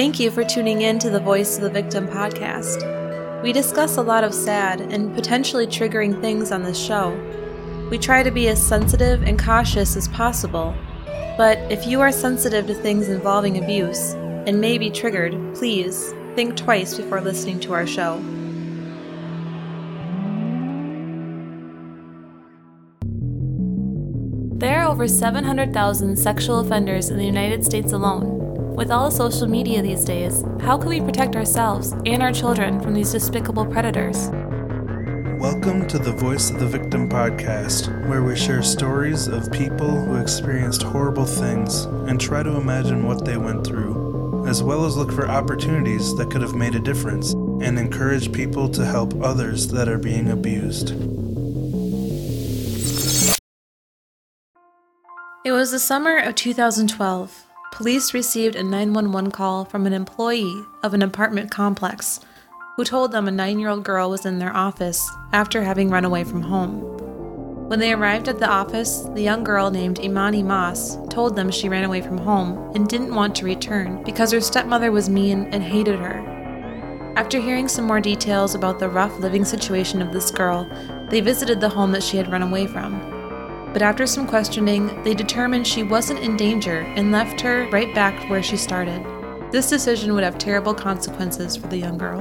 Thank you for tuning in to the Voice of the Victim podcast. We discuss a lot of sad and potentially triggering things on this show. We try to be as sensitive and cautious as possible, but if you are sensitive to things involving abuse and may be triggered, please think twice before listening to our show. There are over 700,000 sexual offenders in the United States alone. With all the social media these days, how can we protect ourselves and our children from these despicable predators? Welcome to the Voice of the Victim podcast, where we share stories of people who experienced horrible things and try to imagine what they went through, as well as look for opportunities that could have made a difference and encourage people to help others that are being abused. It was the summer of 2012. Police received a 911 call from an employee of an apartment complex who told them a nine year old girl was in their office after having run away from home. When they arrived at the office, the young girl named Emani Moss told them she ran away from home and didn't want to return because her stepmother was mean and hated her. After hearing some more details about the rough living situation of this girl, they visited the home that she had run away from but after some questioning, they determined she wasn't in danger and left her right back where she started. This decision would have terrible consequences for the young girl.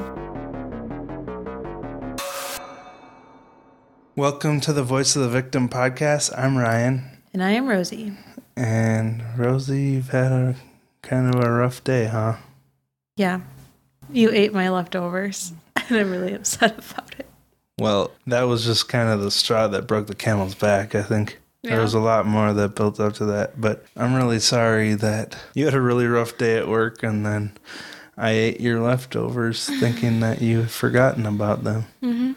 Welcome to the Voice of the Victim podcast. I'm Ryan. And I am Rosie. And Rosie, you've had a kind of a rough day, huh? Yeah. You ate my leftovers, and I'm really upset about it. Well, that was just kind of the straw that broke the camel's back, I think. Yeah. There was a lot more that built up to that, but I'm really sorry that you had a really rough day at work and then I ate your leftovers thinking that you had forgotten about them. Mm-hmm.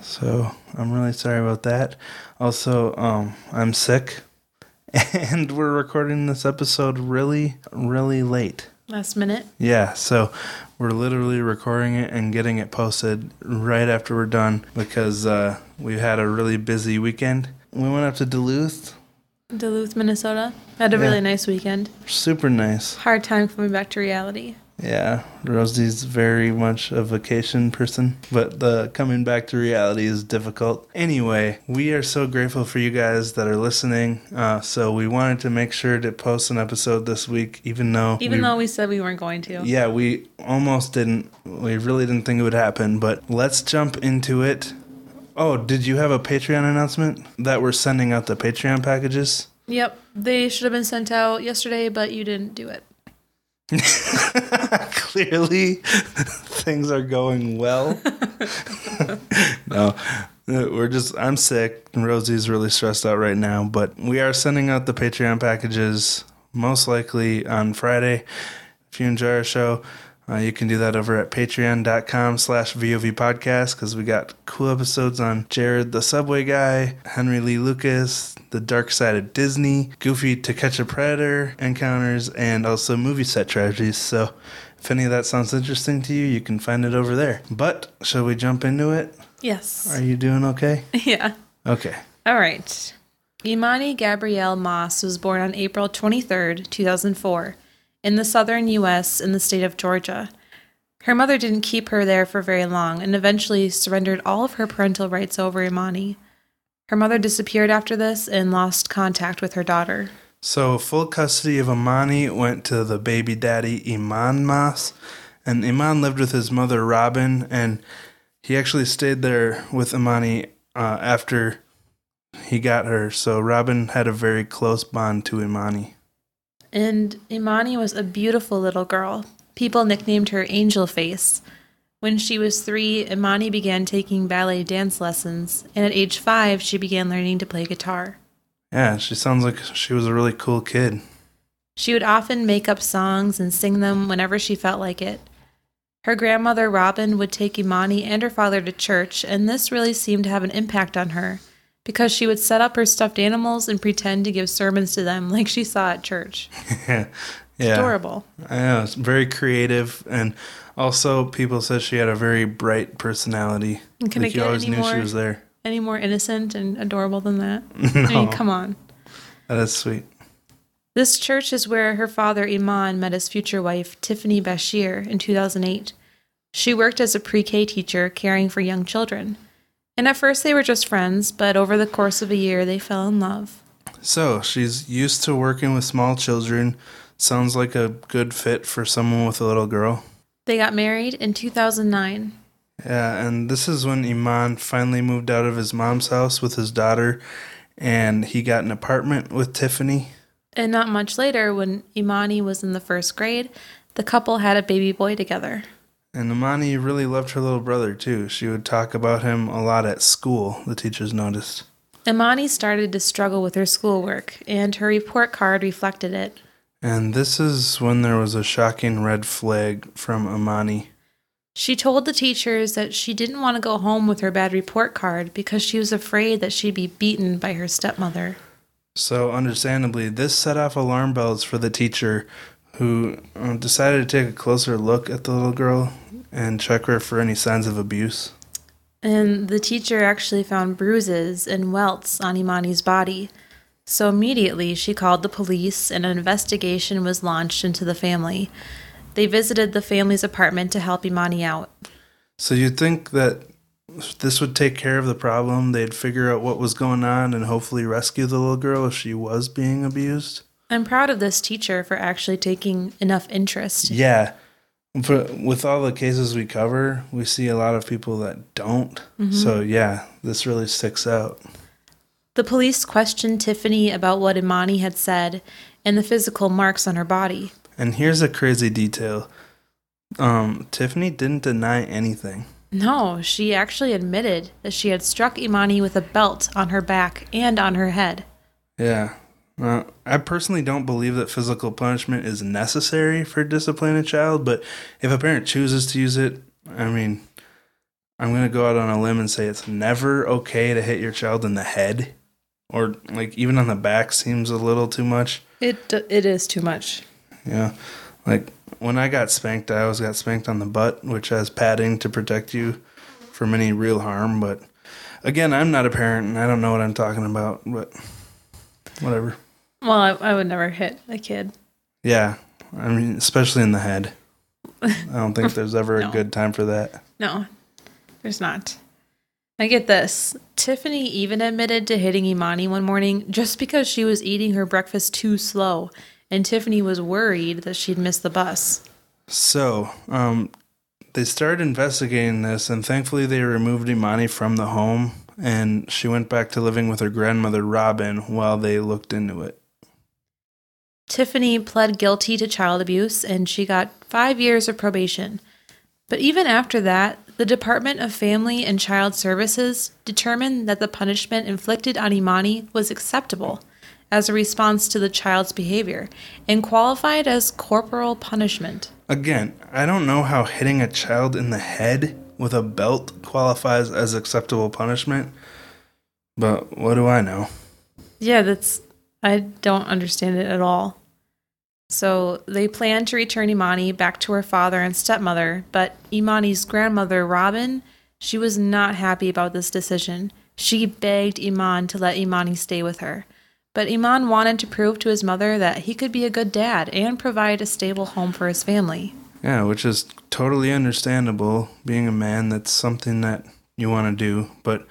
So I'm really sorry about that. Also, um, I'm sick and we're recording this episode really, really late. Last minute. Yeah, so we're literally recording it and getting it posted right after we're done because uh, we had a really busy weekend. We went up to Duluth. Duluth, Minnesota. Had a Yeah. really nice weekend. Super nice. Hard time coming back to reality. Yeah, Rosie's very much a vacation person, but the coming back to reality is difficult. Anyway, we are so grateful for you guys that are listening. Uh, so we wanted to make sure to post an episode this week, even though Even we- though we said we weren't going to. Yeah, we almost didn't. We really didn't think it would happen, but let's jump into it. Oh, did you have a Patreon announcement that we're sending out the Patreon packages? Yep. They should have been sent out yesterday, but you didn't do it. Clearly, things are going well. no, we're just, I'm sick. and Rosie's really stressed out right now, but we are sending out the Patreon packages most likely on Friday. If you enjoy our show, uh, you can do that over at patreon.com slash VOV podcast because we got cool episodes on Jared the Subway Guy, Henry Lee Lucas, The Dark Side of Disney, Goofy to Catch a Predator encounters, and also movie set tragedies. So if any of that sounds interesting to you, you can find it over there. But shall we jump into it? Yes. Are you doing okay? yeah. Okay. All right. Emani Gabrielle Moss was born on April 23rd, 2004, in the southern U.S. in the state of Georgia. Her mother didn't keep her there for very long and eventually surrendered all of her parental rights over Emani. Her mother disappeared after this and lost contact with her daughter. So full custody of Emani went to the baby daddy Iman Moss, and Iman lived with his mother Robin, and he actually stayed there with Emani uh, after he got her. So Robin had a very close bond to Emani. And Emani was a beautiful little girl. People nicknamed her Angel Face. When she was three, Emani began taking ballet dance lessons, and at age five, she began learning to play guitar. Yeah, she sounds like she was a really cool kid. She would often make up songs and sing them whenever she felt like it. Her grandmother, Robin, would take Emani and her father to church, and this really seemed to have an impact on her because she would set up her stuffed animals and pretend to give sermons to them like she saw at church. yeah. It's Adorable. I know, it's very creative, and also people said she had a very bright personality. And can like you always any knew she more- was there. Any more innocent and adorable than that? I mean, come on. that is sweet. This church is where her father Iman met his future wife, Tiffany Bashir, in 2008. She worked as a pre K teacher caring for young children. And at first they were just friends, but over the course of a year they fell in love. So she's used to working with small children. Sounds like a good fit for someone with a little girl. They got married in 2009. Yeah, and this is when Iman finally moved out of his mom's house with his daughter and he got an apartment with Tiffany. And not much later, when Emani was in the first grade, the couple had a baby boy together. And Emani really loved her little brother too. She would talk about him a lot at school, the teachers noticed. Emani started to struggle with her schoolwork, and her report card reflected it. And this is when there was a shocking red flag from Emani. She told the teachers that she didn't want to go home with her bad report card because she was afraid that she'd be beaten by her stepmother. So, understandably, this set off alarm bells for the teacher who uh, decided to take a closer look at the little girl and check her for any signs of abuse. And the teacher actually found bruises and welts on Emani's body. So immediately she called the police and an investigation was launched into the family. They visited the family's apartment to help Emani out. So you'd think that this would take care of the problem. They'd figure out what was going on and hopefully rescue the little girl if she was being abused. I'm proud of this teacher for actually taking enough interest. Yeah. But with all the cases we cover, we see a lot of people that don't. Mm-hmm. So, yeah, this really sticks out. The police questioned Tiffany about what Emani had said and the physical marks on her body. And here's a crazy detail um, Tiffany didn't deny anything. No, she actually admitted that she had struck Emani with a belt on her back and on her head. Yeah, uh, I personally don't believe that physical punishment is necessary for disciplining a child, but if a parent chooses to use it, I mean, I'm going to go out on a limb and say it's never okay to hit your child in the head or like even on the back seems a little too much. It it is too much. Yeah. Like when I got spanked, I always got spanked on the butt, which has padding to protect you from any real harm, but again, I'm not a parent and I don't know what I'm talking about, but whatever. Well, I, I would never hit a kid. Yeah, I mean, especially in the head. I don't think there's ever no. a good time for that. No, there's not. I get this. Tiffany even admitted to hitting Emani one morning just because she was eating her breakfast too slow, and Tiffany was worried that she'd miss the bus. So, um, they started investigating this, and thankfully, they removed Emani from the home, and she went back to living with her grandmother, Robin, while they looked into it. Tiffany pled guilty to child abuse and she got five years of probation. But even after that, the Department of Family and Child Services determined that the punishment inflicted on Emani was acceptable as a response to the child's behavior and qualified as corporal punishment. Again, I don't know how hitting a child in the head with a belt qualifies as acceptable punishment, but what do I know? Yeah, that's I don't understand it at all. So they plan to return Emani back to her father and stepmother, but Emani's grandmother, Robin, she was not happy about this decision. She begged Iman to let Emani stay with her. But Iman wanted to prove to his mother that he could be a good dad and provide a stable home for his family. Yeah, which is totally understandable. Being a man, that's something that you want to do. But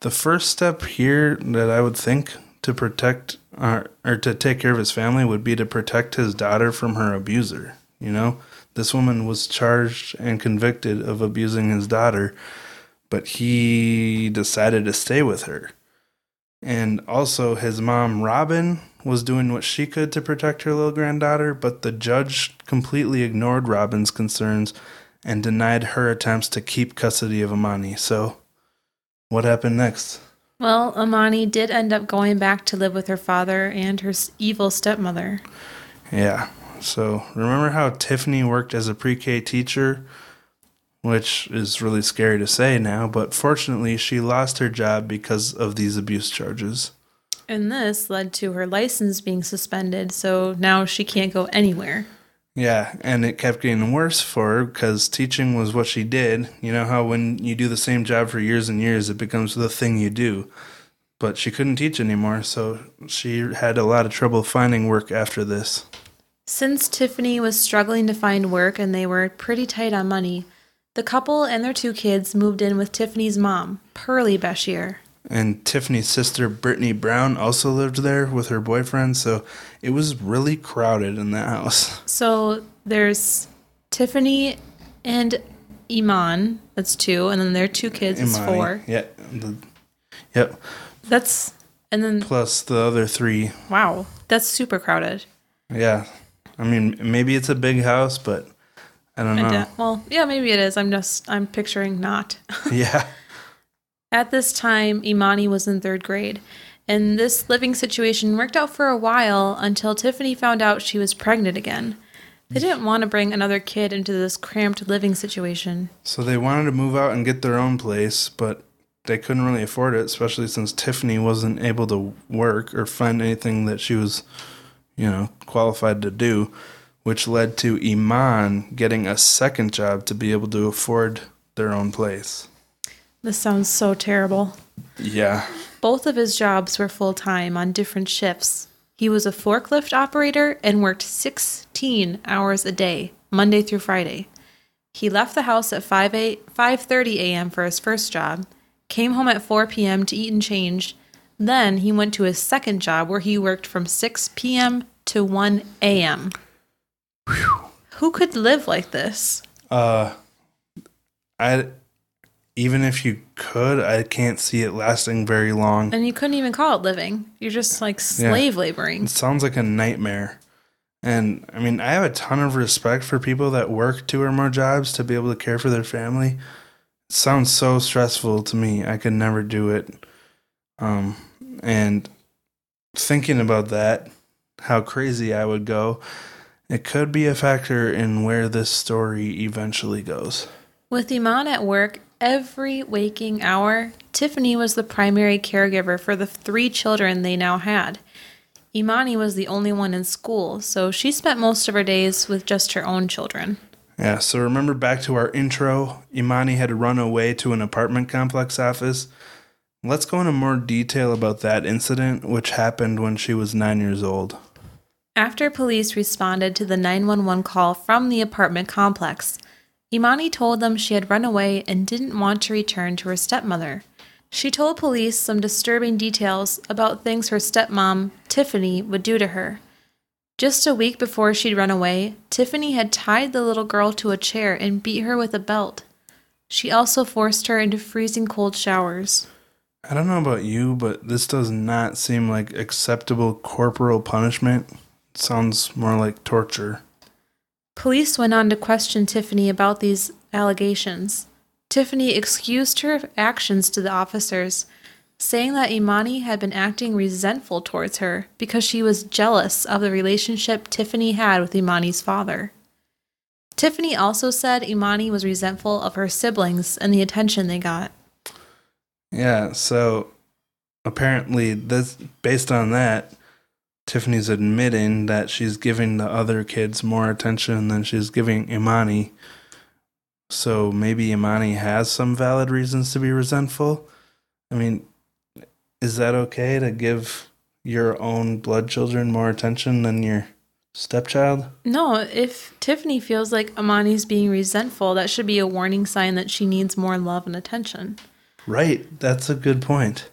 the first step here that I would think to protect or, or to take care of his family would be to protect his daughter from her abuser. You know, this woman was charged and convicted of abusing his daughter, but he decided to stay with her. And also, his mom, Robin, was doing what she could to protect her little granddaughter, but the judge completely ignored Robin's concerns and denied her attempts to keep custody of Emani. So, what happened next? Well, Emani did end up going back to live with her father and her evil stepmother. Yeah. So remember how Tiffany worked as a pre K teacher? Which is really scary to say now, but fortunately, she lost her job because of these abuse charges. And this led to her license being suspended, so now she can't go anywhere. Yeah, and it kept getting worse for her because teaching was what she did. You know how when you do the same job for years and years, it becomes the thing you do. but she couldn't teach anymore, so she had a lot of trouble finding work after this. Since Tiffany was struggling to find work and they were pretty tight on money, the couple and their two kids moved in with Tiffany's mom, Pearlie Bashir. And Tiffany's sister, Brittany Brown, also lived there with her boyfriend, so it was really crowded in that house. So there's Tiffany and Iman, that's two, and then their two kids is four. Yeah. yep. That's, and then, Plus the other three. wow, that's super crowded. Yeah. I mean, maybe it's a big house, but I don't know. de- well, yeah, maybe it is. I'm just, I'm picturing not. yeah. At this time, Emani was in third grade, and this living situation worked out for a while until Tiffany found out she was pregnant again. They didn't want to bring another kid into this cramped living situation. So they wanted to move out and get their own place, but they couldn't really afford it, especially since Tiffany wasn't able to work or find anything that she was, you know, qualified to do, which led to Iman getting a second job to be able to afford their own place. This sounds so terrible. Yeah. Both of his jobs were full time on different shifts. He was a forklift operator and worked 16 hours a day, Monday through Friday. He left the house at 5 a, 5:30 a.m. for his first job, came home at 4 p.m. to eat and change. Then he went to his second job where he worked from 6 p.m. to 1 a.m. Who could live like this? Uh I even if you could, I can't see it lasting very long. And you couldn't even call it living. You're just like slave laboring. It sounds like a nightmare. And I mean, I have a ton of respect for people that work two or more jobs to be able to care for their family. It sounds so stressful to me. I could never do it. Um, and thinking about that, how crazy I would go, it could be a factor in where this story eventually goes. With Iman at work every waking hour, Tiffany was the primary caregiver for the three children they now had. Emani was the only one in school, so she spent most of her days with just her own children. Yeah, so remember back to our intro, Emani had run away to an apartment complex office. Let's go into more detail about that incident, which happened when she was nine years old. After police responded to the 911 call from the apartment complex, Emani told them she had run away and didn't want to return to her stepmother. She told police some disturbing details about things her stepmom, Tiffany, would do to her. Just a week before she'd run away, Tiffany had tied the little girl to a chair and beat her with a belt. She also forced her into freezing cold showers. I don't know about you, but this does not seem like acceptable corporal punishment. It sounds more like torture. Police went on to question Tiffany about these allegations. Tiffany excused her actions to the officers, saying that Emani had been acting resentful towards her because she was jealous of the relationship Tiffany had with Emani's father. Tiffany also said Emani was resentful of her siblings and the attention they got. Yeah, so apparently this based on that, Tiffany's admitting that she's giving the other kids more attention than she's giving Emani. So maybe Emani has some valid reasons to be resentful. I mean, is that okay to give your own blood children more attention than your stepchild? No, if Tiffany feels like Emani's being resentful, that should be a warning sign that she needs more love and attention. Right, that's a good point.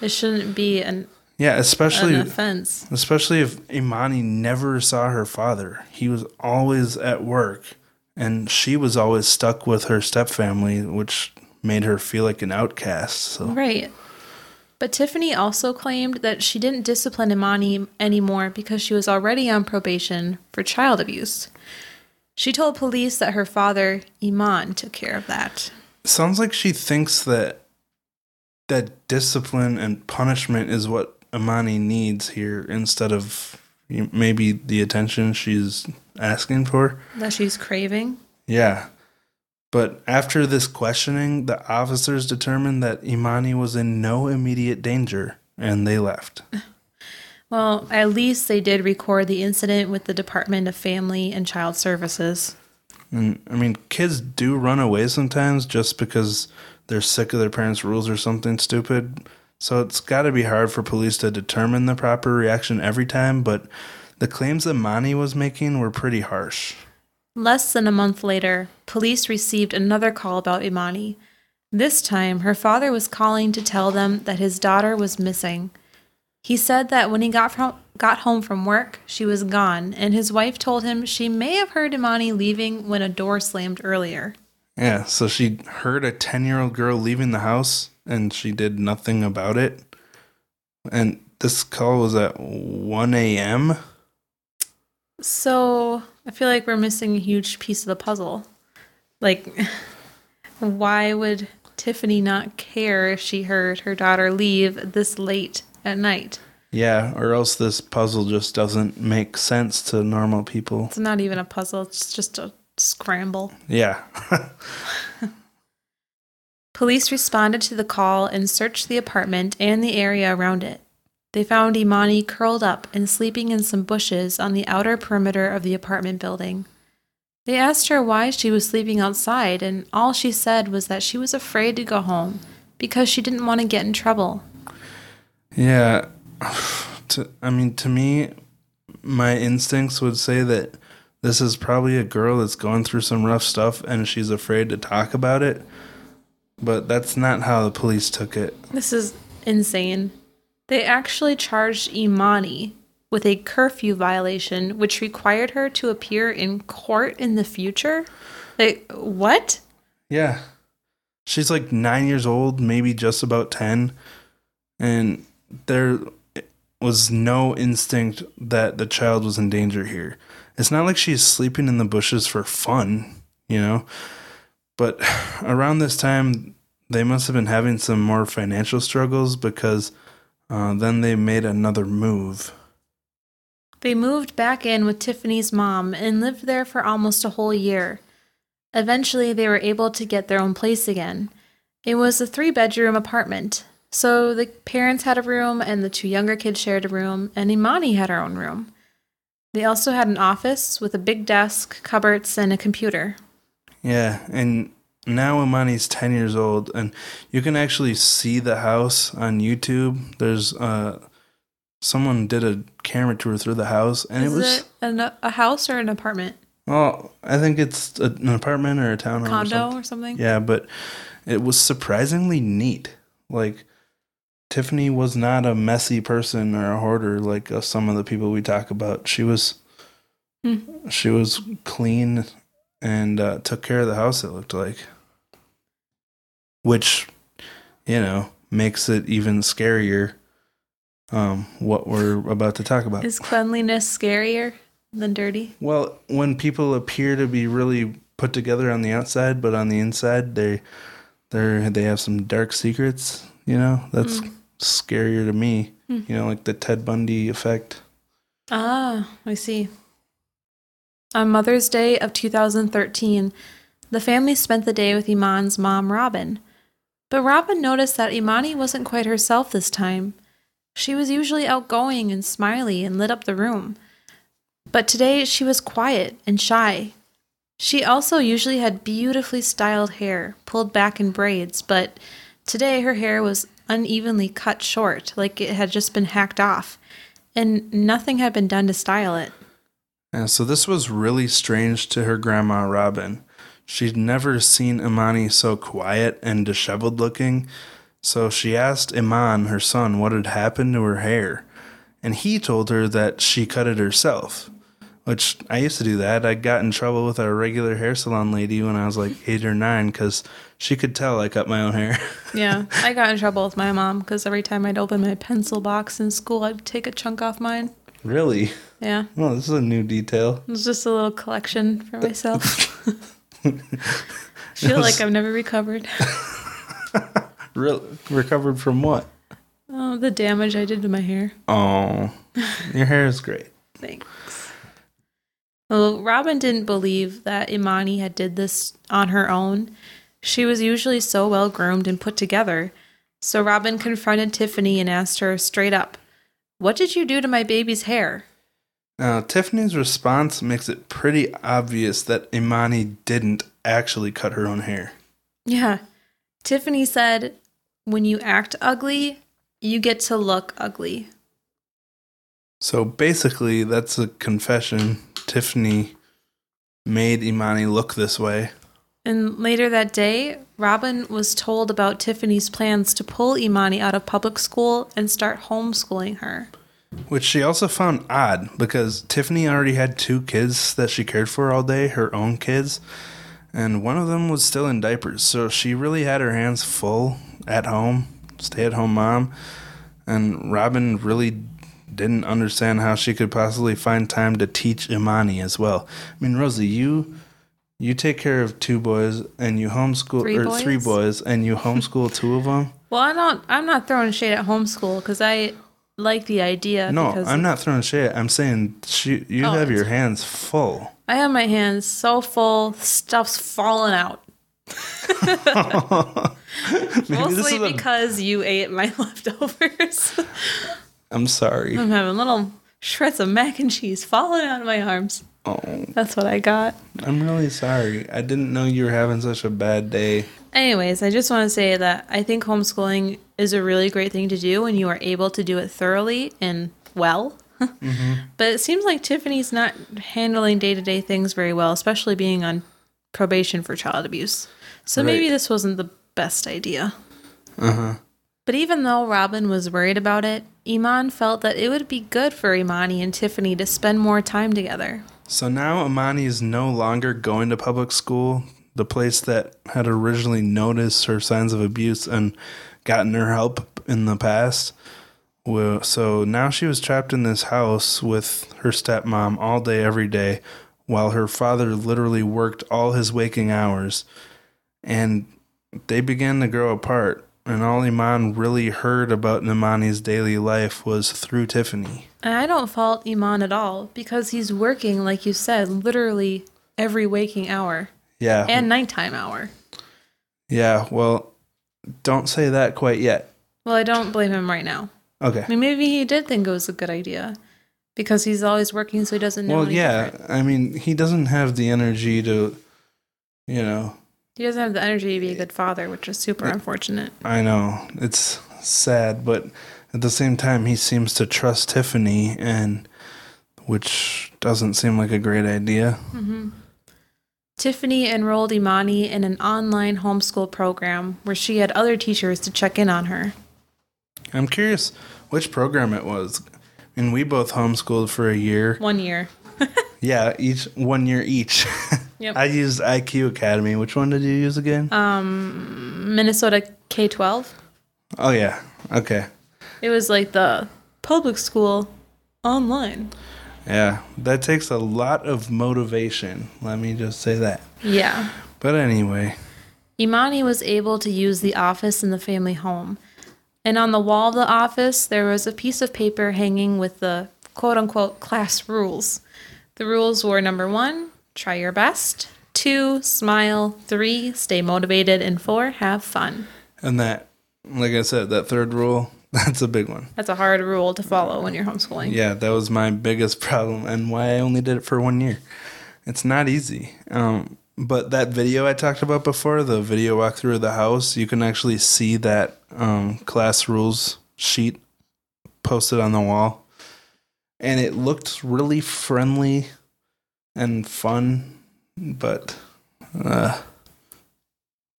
It shouldn't be an, Yeah, an especially offense. Especially if Emani never saw her father. He was always at work, and she was always stuck with her stepfamily, which made her feel like an outcast. So, Right. But Tiffany also claimed that she didn't discipline Emani anymore because she was already on probation for child abuse. She told police that her father, Iman, took care of that. sounds like she thinks that that discipline and punishment is what Emani needs here instead of maybe the attention she's asking for. That she's craving. Yeah. But after this questioning, the officers determined that Emani was in no immediate danger and they left. Well, at least they did record the incident with the Department of Family and Child Services. And I mean, kids do run away sometimes just because they're sick of their parents' rules or something stupid. So it's got to be hard for police to determine the proper reaction every time, but the claims that Emani was making were pretty harsh. Less than a month later, police received another call about Emani. This time, her father was calling to tell them that his daughter was missing. He said that when he got from got home from work, she was gone, and his wife told him she may have heard Emani leaving when a door slammed earlier. Yeah, so she heard a 10 year old girl leaving the house and she did nothing about it. And this call was at 1 a.m. So I feel like we're missing a huge piece of the puzzle. Like, why would Tiffany not care if she heard her daughter leave this late at night? Yeah, or else this puzzle just doesn't make sense to normal people. It's not even a puzzle, it's just a scramble. Yeah. Police responded to the call and searched the apartment and the area around it. They found Emani curled up and sleeping in some bushes on the outer perimeter of the apartment building. They asked her why she was sleeping outside, and all she said was that she was afraid to go home because she didn't want to get in trouble. Yeah. To, I mean, to me, my instincts would say that this is probably a girl that's going through some rough stuff and she's afraid to talk about it. But that's not how the police took it. This is insane. They actually charged Emani with a curfew violation, which required her to appear in court in the future. Like, what? Yeah. She's like nine years old, maybe just about 10. And there was no instinct that the child was in danger here. It's not like she's sleeping in the bushes for fun, you know? But around this time, they must have been having some more financial struggles because uh, then they made another move. They moved back in with Tiffany's mom and lived there for almost a whole year. Eventually, they were able to get their own place again. It was a three bedroom apartment, so the parents had a room and the two younger kids shared a room, and Emani had her own room. They also had an office with a big desk, cupboards, and a computer. Yeah, and now Emani's 10 years old, and you can actually see the house on YouTube. There's uh, someone did a camera tour through the house, and Is it was. it an, a house or an apartment? Well, I think it's a, an apartment or a townhome. or Condo something. or something? Yeah, but it was surprisingly neat. Like Tiffany was not a messy person or a hoarder like uh, some of the people we talk about. She was Hmm. she was clean and uh, took care of the house. It looked like, which you know makes it even scarier. Um, what we're about to talk about. Is cleanliness scarier than dirty? Well, when people appear to be really put together on the outside, but on the inside they they they have some dark secrets. You know, that's scarier to me. You know, like the Ted Bundy effect. Ah, I see. On Mother's Day of 2013, the family spent the day with Iman's mom, Robin. But Robin noticed that Emani wasn't quite herself this time. She was usually outgoing and smiley and lit up the room. But today she was quiet and shy. She also usually had beautifully styled hair, pulled back in braids, but today her hair was unevenly cut short, like it had just been hacked off, and nothing had been done to style it. Yeah, so this was really strange to her grandma Robin. She'd never seen Emani so quiet and disheveled looking, so she asked Iman, her son, what had happened to her hair. And he told her that she cut it herself, which I used to do that. I got in trouble with our regular hair salon lady when I was like eight or nine because she could tell I cut my own hair. Yeah, I got in trouble with my mom because every time I'd open my pencil box in school, I'd take a chunk off mine. really? Yeah, Well, this is a new detail. It's just a little collection for myself. I Feel like I've never recovered. Real recovered from what? Oh, the damage I did to my hair. Oh, your hair is great. Thanks. Well, Robin didn't believe that Emani had did this on her own. She was usually so well groomed and put together. So Robin confronted Tiffany and asked her straight up, "What did you do to my baby's hair?" Now, Tiffany's response makes it pretty obvious that Emani didn't actually cut her own hair. Yeah. Tiffany said, "When you act ugly, you get to look ugly. So basically, that's a confession. Tiffany made Emani look this way. And later that day, Robin was told about Tiffany's plans to pull Emani out of public school and start homeschooling her. Which she also found odd because Tiffany already had two kids that she cared for all day, her own kids, and one of them was still in diapers. So she really had her hands full at home, stay at home mom. And Robin really didn't understand how she could possibly find time to teach Emani as well. I mean, Rosie, you you take care of two boys and you homeschool Three or boys? three boys and you homeschool two of them. Well, I don't. I'm not throwing shade at homeschool because I like the idea. No, because I'm not throwing shade. I'm saying she, you Oh, have your hands full. I have my hands so full, stuff's falling out. Mostly is a- because you ate my leftovers. I'm sorry. I'm having little shreds of mac and cheese falling out of my arms. Oh, That's what I got. I'm really sorry. I didn't know you were having such a bad day. Anyways, I just want to say that I think homeschooling is a really great thing to do when you are able to do it thoroughly and well. But it seems like Tiffany's not handling day to day things very well, especially being on probation for child abuse. So maybe this wasn't the best idea. Uh huh. But even though Robin was worried about it, Iman felt that it would be good for Emani and Tiffany to spend more time together. So now Emani is no longer going to public school, the place that had originally noticed her signs of abuse and gotten her help in the past. So now she was trapped in this house with her stepmom all day, every day, while her father literally worked all his waking hours. And they began to grow apart. And all Iman really heard about Emani's daily life was through Tiffany. And I don't fault Iman at all because he's working, like you said, literally every waking hour Yeah. and nighttime hour. Yeah, well, don't say that quite yet. Well, I don't blame him right now. Okay. I mean, maybe he did think it was a good idea because he's always working, so he doesn't know. Well, yeah, different. I mean, he doesn't have the energy to, you know, he doesn't have the energy to be a good father, which is super unfortunate. I know it's sad, but at the same time, he seems to trust Tiffany, and which doesn't seem like a great idea. Mm-hmm. Tiffany enrolled Emani in an online homeschool program where she had other teachers to check in on her. I'm curious which program it was. I mean, we both homeschooled for a year. One year. Yeah, each one year each. Yep. I used IQ Academy. Which one did you use again? Um, Minnesota K 12. oh yeah. Okay. It was like the public school online. Yeah, that takes a lot of motivation. Let me just say that. Yeah. But anyway, Emani was able to use the office in the family home. And on the wall of the office, there was a piece of paper hanging with the quote unquote class rules. The rules were number one, try your best, two, smile, three, stay motivated, and four, have fun. and that, like I said, that third rule, that's a big one. That's a hard rule to follow when you're homeschooling. Yeah, that was my biggest problem and why I only did it for one year. It's not easy. Um, but that video I talked about before, the video walkthrough of the house, you can actually see that um, class rules sheet posted on the wall. And it looked really friendly and fun, but uh,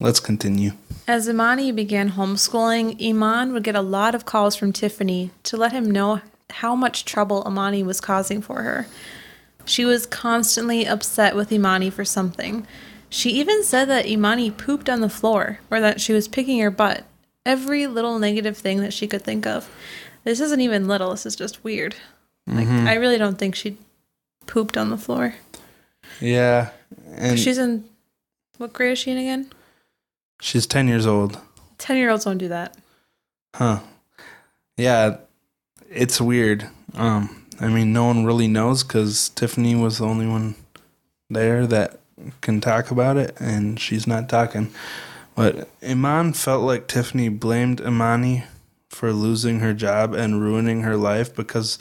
let's continue. As Emani began homeschooling, Iman would get a lot of calls from Tiffany to let him know how much trouble Emani was causing for her. She was constantly upset with Emani for something. She even said that Emani pooped on the floor or that she was picking her butt. Every little negative thing that she could think of. This isn't even little, this is just weird. Like I really don't think she pooped on the floor. Yeah. And she's, She's in what grade is she in again? She's 10 years old. 10 year olds don't do that. Huh. Yeah, it's weird. Um, I mean, no one really knows because Tiffany was the only one there that can talk about it, and she's not talking. But Iman felt like Tiffany blamed Emani for losing her job and ruining her life because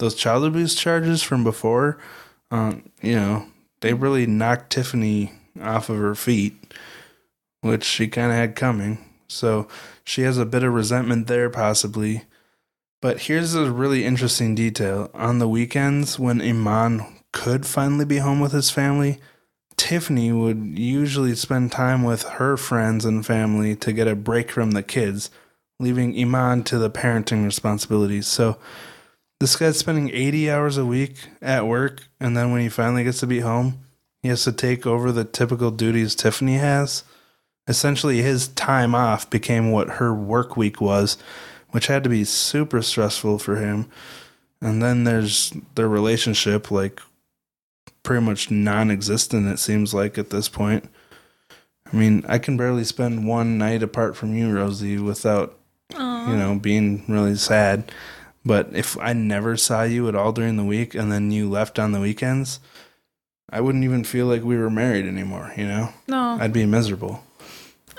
those child abuse charges from before, um, you know, they really knocked Tiffany off of her feet, which she kind of had coming. So she has a bit of resentment there, possibly. But here's a really interesting detail. On the weekends, when Iman could finally be home with his family, Tiffany would usually spend time with her friends and family to get a break from the kids, leaving Iman to the parenting responsibilities. So this guy's spending 80 hours a week at work, and then when he finally gets to be home, he has to take over the typical duties Tiffany has. Essentially, his time off became what her work week was, which had to be super stressful for him. And then there's their relationship, like pretty much non existent, it seems like at this point. I mean, I can barely spend one night apart from you, Rosie, without, Aww. you know, being really sad. But if I never saw you at all during the week and then you left on the weekends, I wouldn't even feel like we were married anymore, you know? No, I'd be miserable.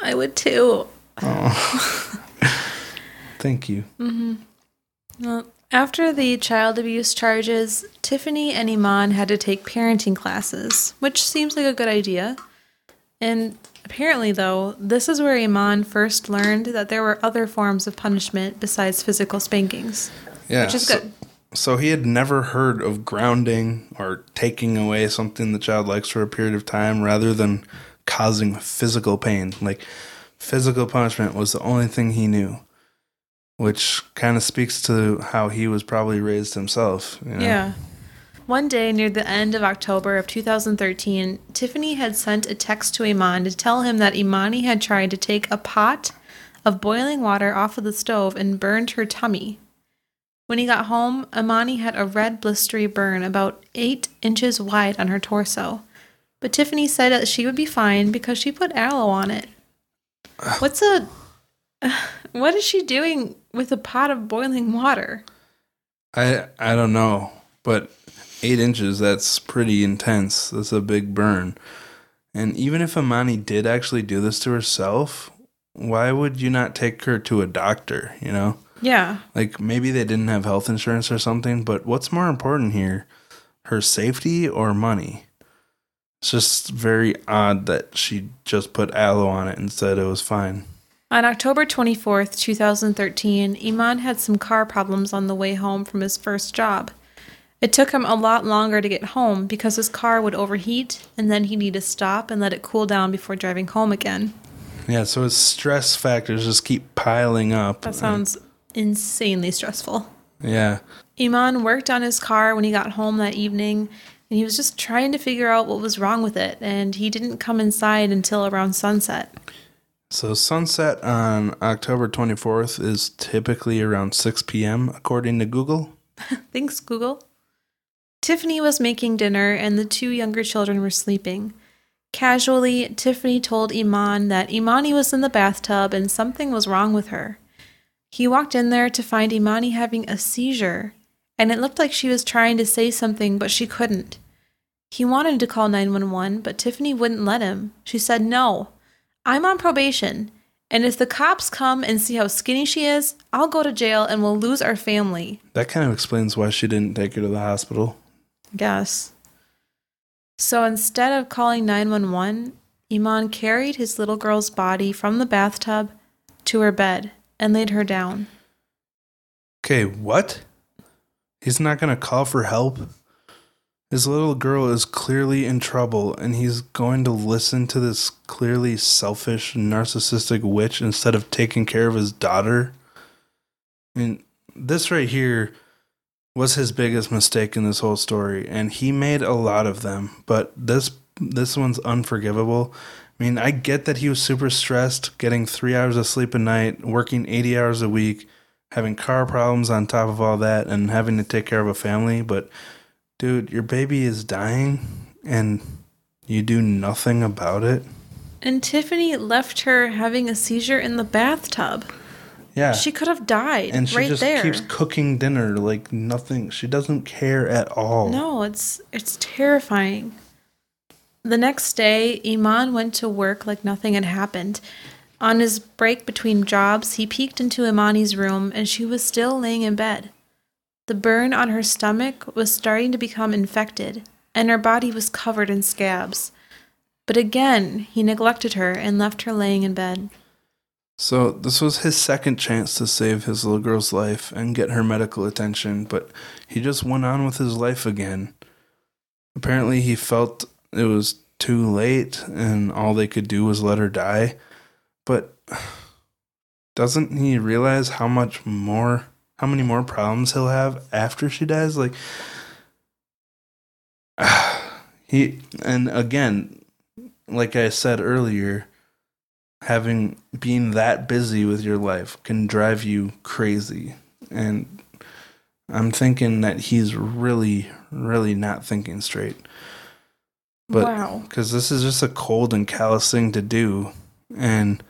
I would too. Oh. Thank you. Mm-hmm. Well, after the child abuse charges, Tiffany and Iman had to take parenting classes, which seems like a good idea. And apparently, though, this is where Iman first learned that there were other forms of punishment besides physical spankings, Yeah. which is so- good. So he had never heard of grounding or taking away something the child likes for a period of time rather than causing physical pain. Like physical punishment was the only thing he knew, which kind of speaks to how he was probably raised himself. You know? Yeah. One day near the end of October of 2013, Tiffany had sent a text to Iman to tell him that Emani had tried to take a pot of boiling water off of the stove and burned her tummy. When he got home, Emani had a red blistery burn about eight inches wide on her torso. But Tiffany said that she would be fine because she put aloe on it. What's a. What is she doing with a pot of boiling water? I I don't know, but eight inches that's pretty intense. That's a big burn. And even if Emani did actually do this to herself, why would you not take her to a doctor? You know, Yeah. like maybe they didn't have health insurance or something. But what's more important here, her safety or money? It's just very odd that she just put aloe on it and said it was fine. On October 24th, 2013, Iman had some car problems on the way home from his first job. It took him a lot longer to get home because his car would overheat and then he'd need to stop and let it cool down before driving home again. Yeah, so his stress factors just keep piling up. That sounds insanely stressful. Yeah. Iman worked on his car when he got home that evening and he was just trying to figure out what was wrong with it and he didn't come inside until around sunset. So sunset on October 24th is typically around 6 p.m. according to Google. Thanks, Google. Tiffany was making dinner and the two younger children were sleeping. Casually, Tiffany told Iman that Emani was in the bathtub and something was wrong with her. He walked in there to find Emani having a seizure, and it looked like she was trying to say something, but she couldn't. He wanted to call 911, but Tiffany wouldn't let him. She said, No, I'm on probation, and if the cops come and see how skinny she is, I'll go to jail and we'll lose our family. That kind of explains why she didn't take her to the hospital. guess. So instead of calling 911, Iman carried his little girl's body from the bathtub to her bed and laid her down. Okay, what? He's not going to call for help? His little girl is clearly in trouble, and he's going to listen to this clearly selfish, narcissistic witch instead of taking care of his daughter? I mean, this right here was his biggest mistake in this whole story, and he made a lot of them, but this this one's unforgivable. I mean, I get that he was super stressed, getting three hours of sleep a night, working 80 hours a week, having car problems on top of all that, and having to take care of a family. But, dude, your baby is dying, and you do nothing about it. And Tiffany left her having a seizure in the bathtub. Yeah. She could have died and she right just there. keeps cooking dinner like nothing. She doesn't care at all. No, it's it's terrifying. The next day, Iman went to work like nothing had happened. On his break between jobs, he peeked into Emani's room and she was still laying in bed. The burn on her stomach was starting to become infected, and her body was covered in scabs. But again, he neglected her and left her laying in bed. So, this was his second chance to save his little girl's life and get her medical attention, but he just went on with his life again. Apparently, he felt it was too late and all they could do was let her die. But doesn't he realize how much more, how many more problems he'll have after she dies? Like, he, and again, like I said earlier, having being that busy with your life can drive you crazy. And I'm thinking that he's really, really not thinking straight. But wow. because this is just a cold and callous thing to do, and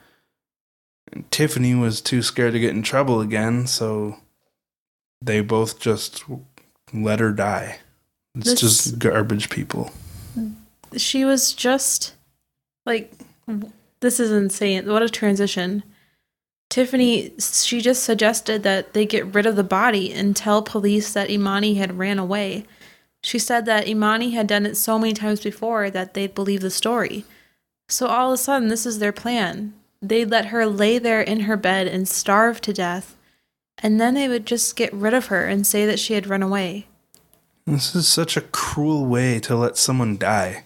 Tiffany was too scared to get in trouble again, so they both just let her die. It's This- just garbage people. She was just like, this is insane. What a transition. Tiffany, she just suggested that they get rid of the body and tell police that Emani had ran away. She said that Emani had done it so many times before that they'd believe the story. So all of a sudden, this is their plan. They'd let her lay there in her bed and starve to death, and then they would just get rid of her and say that she had run away. This is such a cruel way to let someone die.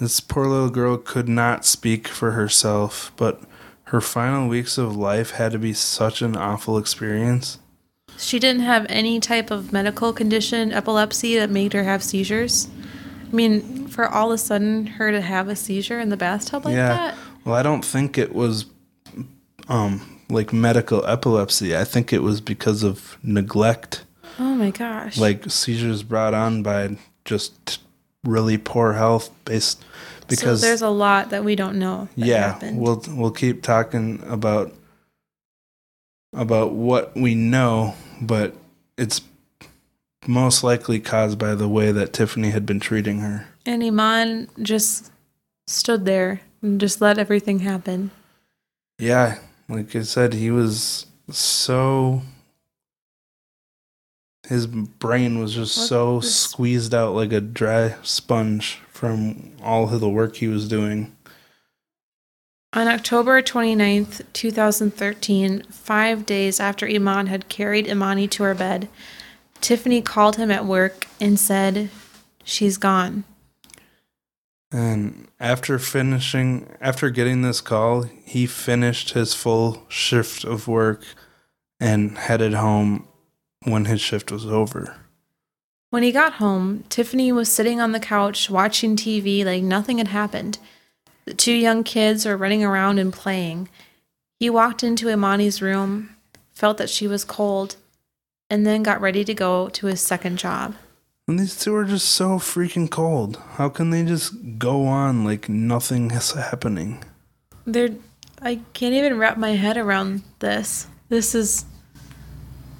This poor little girl could not speak for herself, but her final weeks of life had to be such an awful experience. She didn't have any type of medical condition, epilepsy, that made her have seizures. I mean, for all of a sudden her to have a seizure in the bathtub like yeah. that? Well, I don't think it was um like medical epilepsy. I think it was because of neglect, Oh my gosh. like seizures brought on by just really poor health based because so there's a lot that we don't know. Yeah happened. we'll we'll keep talking about about what we know but it's most likely caused by the way that tiffany had been treating her and Eman just stood there and just let everything happen. yeah like i said he was so his brain was just What so squeezed out like a dry sponge from all of the work he was doing On October 29th, 2013, five days after Eman had carried Emani to her bed, Tiffany called him at work and said, She's gone. And after finishing, after getting this call, he finished his full shift of work and headed home when his shift was over. When he got home, Tiffany was sitting on the couch watching TV like nothing had happened. The two young kids were running around and playing. He walked into Emani's room, felt that she was cold, and then got ready to go to his second job. And these two are just so freaking cold. How can they just go on like nothing is happening? They're I can't even wrap my head around this. This is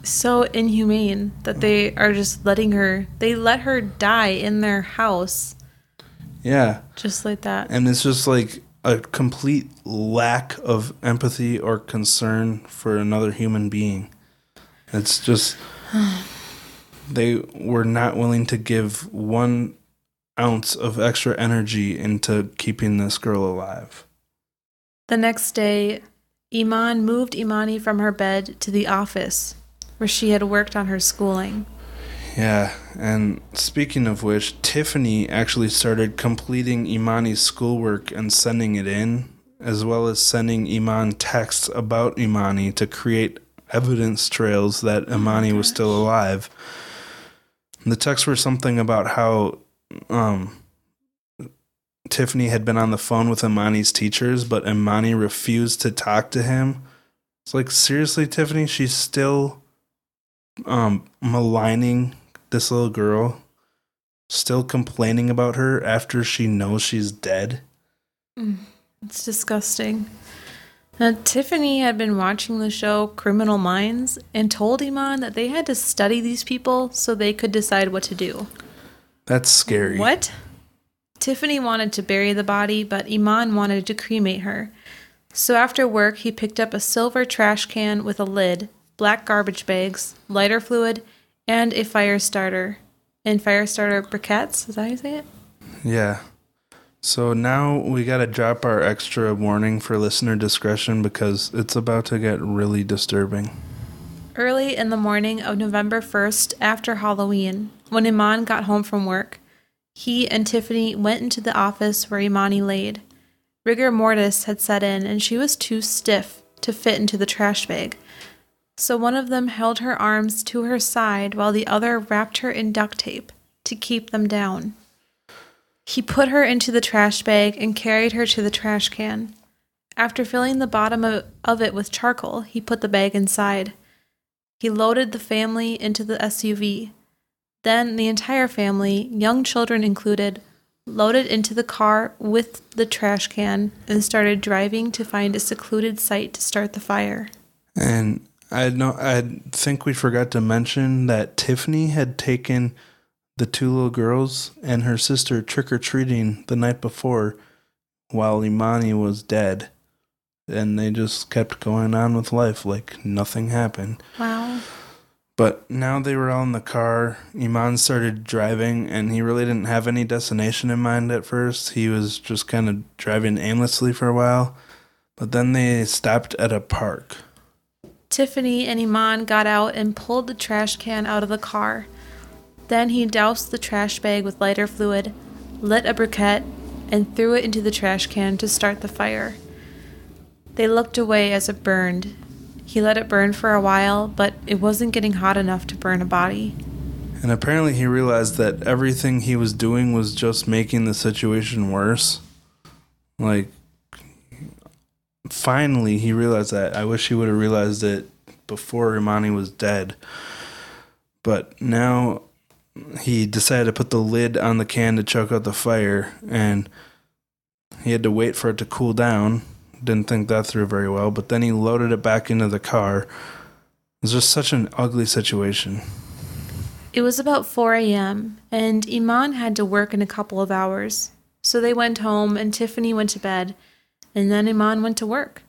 so inhumane that they are just letting her they let her die in their house Yeah. just like that. And it's just like a complete lack of empathy or concern for another human being. It's just they were not willing to give one ounce of extra energy into keeping this girl alive. The next day, Eman moved Emani from her bed to the office where she had worked on her schooling. Yeah, and speaking of which, Tiffany actually started completing Emani's schoolwork and sending it in, as well as sending Eman texts about Emani to create evidence trails that Emani was still alive. The texts were something about how um, Tiffany had been on the phone with Emani's teachers, but Emani refused to talk to him. It's like, seriously, Tiffany, she's still um, maligning this little girl, still complaining about her after she knows she's dead. Mm, it's disgusting. Now, Tiffany had been watching the show Criminal Minds and told Eman that they had to study these people so they could decide what to do. That's scary. What? Tiffany wanted to bury the body, but Eman wanted to cremate her. So after work, he picked up a silver trash can with a lid, black garbage bags, lighter fluid, and a fire starter. And fire starter briquettes, is that how you say it? Yeah. So now we got to drop our extra warning for listener discretion because it's about to get really disturbing. Early in the morning of November 1st, after Halloween, when Eman got home from work, he and Tiffany went into the office where Emani laid. Rigor mortis had set in, and she was too stiff to fit into the trash bag. So one of them held her arms to her side while the other wrapped her in duct tape to keep them down. He put her into the trash bag and carried her to the trash can. After filling the bottom of, of it with charcoal, he put the bag inside. He loaded the family into the SUV. Then the entire family, young children included, loaded into the car with the trash can and started driving to find a secluded site to start the fire. And I know I think we forgot to mention that Tiffany had taken the two little girls and her sister trick or treating the night before while Emani was dead. And they just kept going on with life like nothing happened. Wow. But now they were all in the car. Eman started driving, and he really didn't have any destination in mind at first. He was just kind of driving aimlessly for a while. But then they stopped at a park. Tiffany and Eman got out and pulled the trash can out of the car. Then he doused the trash bag with lighter fluid, lit a briquette, and threw it into the trash can to start the fire. They looked away as it burned. He let it burn for a while, but it wasn't getting hot enough to burn a body. And apparently, he realized that everything he was doing was just making the situation worse. Like, finally, he realized that. I wish he would have realized it before Emani was dead. But now he decided to put the lid on the can to choke out the fire, and he had to wait for it to cool down. Didn't think that through very well, but then he loaded it back into the car. It was just such an ugly situation. It was about 4 a.m., and Eman had to work in a couple of hours. So they went home, and Tiffany went to bed, and then Eman went to work.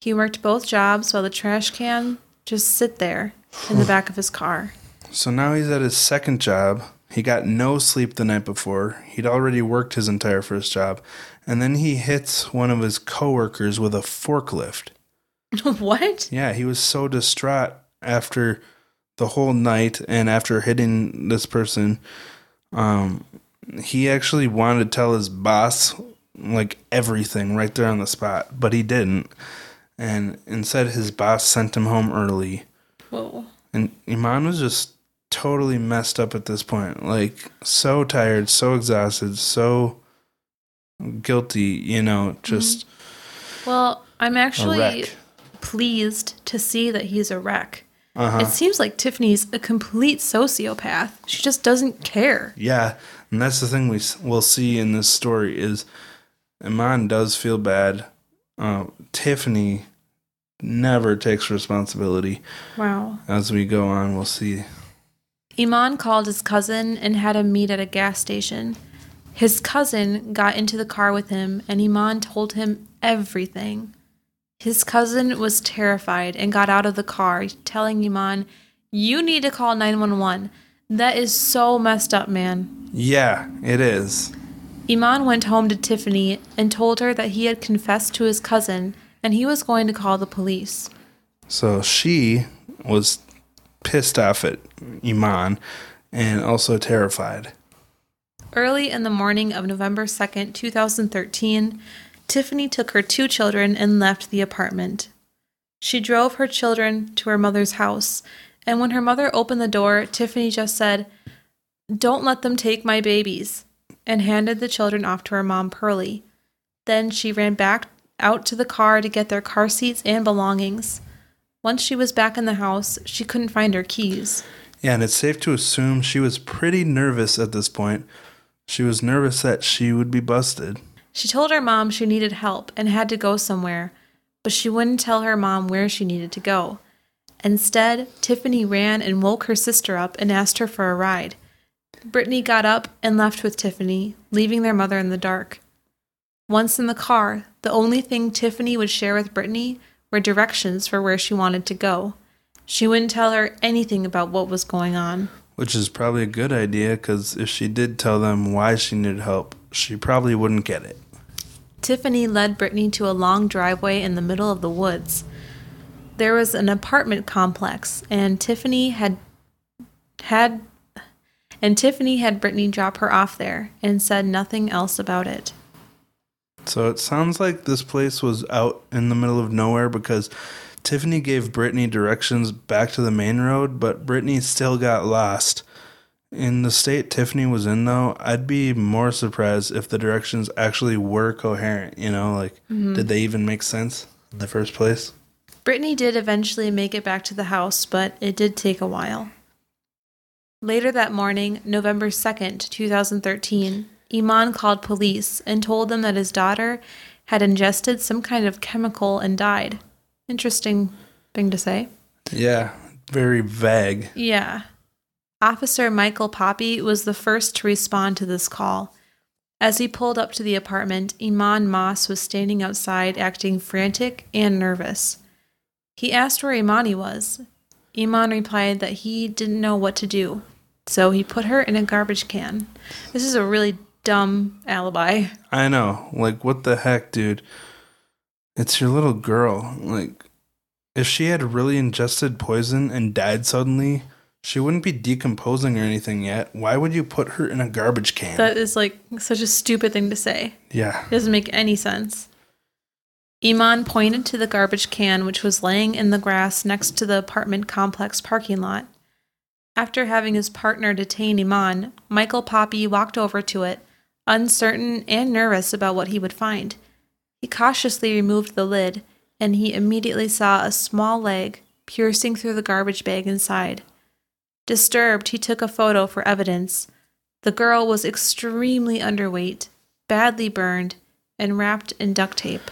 He worked both jobs while the trash can just sit there in the back of his car. So now he's at his second job. He got no sleep the night before. He'd already worked his entire first job. And then he hits one of his coworkers with a forklift. what? Yeah, he was so distraught after the whole night and after hitting this person. Um, he actually wanted to tell his boss like everything right there on the spot, but he didn't. And instead, his boss sent him home early. Whoa. And Eman was just totally messed up at this point. Like, so tired, so exhausted, so guilty, you know, just. Well, I'm actually pleased to see that he's a wreck. Uh-huh. It seems like Tiffany's a complete sociopath. She just doesn't care. Yeah, and that's the thing we will see in this story is Eman does feel bad. Uh, Tiffany never takes responsibility. Wow. As we go on, we'll see. Eman called his cousin and had him meet at a gas station. His cousin got into the car with him, and Eman told him everything. His cousin was terrified and got out of the car, telling Eman, You need to call 911. That is so messed up, man. Yeah, it is. Eman went home to Tiffany and told her that he had confessed to his cousin and he was going to call the police. So she was pissed off at Eman and also terrified. Early in the morning of November 2nd, 2013, Tiffany took her two children and left the apartment. She drove her children to her mother's house, and when her mother opened the door, Tiffany just said, Don't let them take my babies, and handed the children off to her mom, Pearlie. Then she ran back out to the car to get their car seats and belongings. Once she was back in the house, she couldn't find her keys. Yeah, and it's safe to assume she was pretty nervous at this point. She was nervous that she would be busted. She told her mom she needed help and had to go somewhere, but she wouldn't tell her mom where she needed to go. Instead, Tiffany ran and woke her sister up and asked her for a ride. Brittany got up and left with Tiffany, leaving their mother in the dark. Once in the car, the only thing Tiffany would share with Brittany were directions for where she wanted to go. She wouldn't tell her anything about what was going on. Which is probably a good idea because if she did tell them why she needed help, she probably wouldn't get it. Tiffany led Brittany to a long driveway in the middle of the woods. There was an apartment complex, and Tiffany had had and Tiffany had Brittany drop her off there and said nothing else about it. So it sounds like this place was out in the middle of nowhere because Tiffany gave Brittany directions back to the main road, but Brittany still got lost. In the state Tiffany was in, though, I'd be more surprised if the directions actually were coherent. You know, like, mm-hmm. did they even make sense in the first place? Brittany did eventually make it back to the house, but it did take a while. Later that morning, November 2nd, 2013, Eman called police and told them that his daughter had ingested some kind of chemical and died. Interesting thing to say. Yeah, very vague. Yeah. Officer Michael Poppy was the first to respond to this call. As he pulled up to the apartment, Eman Moss was standing outside acting frantic and nervous. He asked where Emani was. Eman replied that he didn't know what to do, so he put her in a garbage can. This is a really dumb alibi. I know. Like, what the heck, dude? It's your little girl. Like, if she had really ingested poison and died suddenly, she wouldn't be decomposing or anything yet. Why would you put her in a garbage can? That is like such a stupid thing to say. yeah. It doesn't make any sense. Eman pointed to the garbage can, which was laying in the grass next to the apartment complex parking lot. After having his partner detain Eman, Michael Poppy walked over to it, uncertain and nervous about what he would find. He cautiously removed the lid, and he immediately saw a small leg piercing through the garbage bag inside. Disturbed, he took a photo for evidence. The girl was extremely underweight, badly burned, and wrapped in duct tape.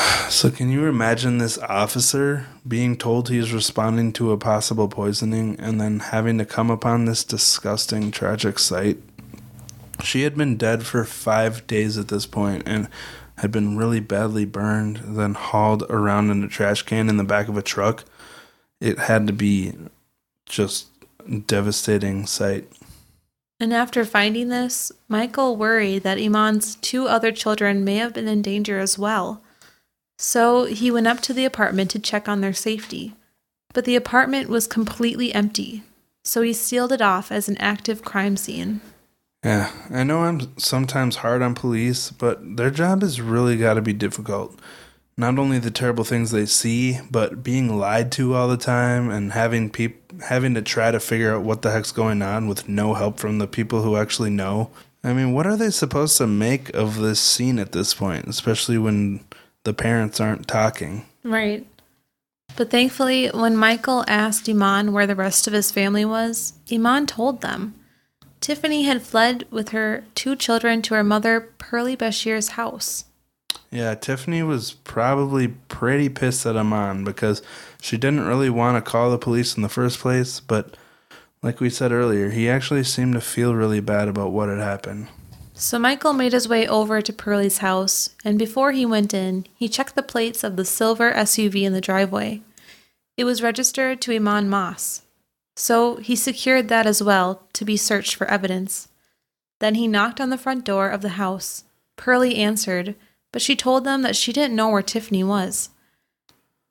So, can you imagine this officer being told he's responding to a possible poisoning and then having to come upon this disgusting, tragic sight? She had been dead for five days at this point and had been really badly burned, then hauled around in a trash can in the back of a truck. It had to be just devastating sight. And after finding this, Michael worried that Eman's two other children may have been in danger as well. So he went up to the apartment to check on their safety. But the apartment was completely empty, so he sealed it off as an active crime scene. Yeah, I know I'm sometimes hard on police, but their job has really got to be difficult. Not only the terrible things they see, but being lied to all the time and having peop- having to try to figure out what the heck's going on with no help from the people who actually know. I mean, what are they supposed to make of this scene at this point, especially when the parents aren't talking? Right. But thankfully, when Michael asked Eman where the rest of his family was, Eman told them. Tiffany had fled with her two children to her mother, Pearlie Bashir's house. Yeah, Tiffany was probably pretty pissed at Eman because she didn't really want to call the police in the first place, but like we said earlier, he actually seemed to feel really bad about what had happened. So Michael made his way over to Pearlie's house, and before he went in, he checked the plates of the silver SUV in the driveway. It was registered to Eman Moss, so he secured that as well to be searched for evidence. Then he knocked on the front door of the house. Pearlie answered, but she told them that she didn't know where Tiffany was.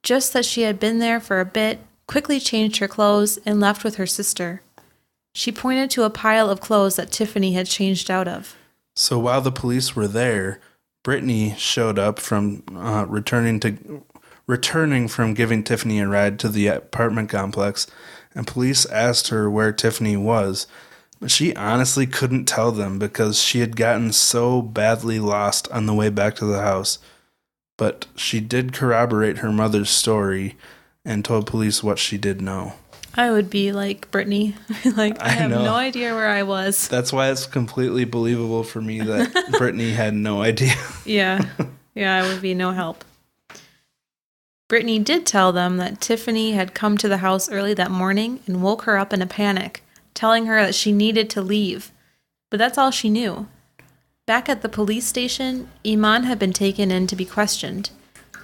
Just that she had been there for a bit, quickly changed her clothes, and left with her sister. She pointed to a pile of clothes that Tiffany had changed out of. So while the police were there, Brittany showed up from uh, returning to returning from giving Tiffany a ride to the apartment complex, and police asked her where Tiffany was. But she honestly couldn't tell them because she had gotten so badly lost on the way back to the house. But she did corroborate her mother's story and told police what she did know. I would be like Brittany. like I, I have know. no idea where I was. That's why it's completely believable for me that Brittany had no idea. Yeah. Yeah, I would be no help. Brittany did tell them that Tiffany had come to the house early that morning and woke her up in a panic, telling her that she needed to leave. But that's all she knew. Back at the police station, Eman had been taken in to be questioned.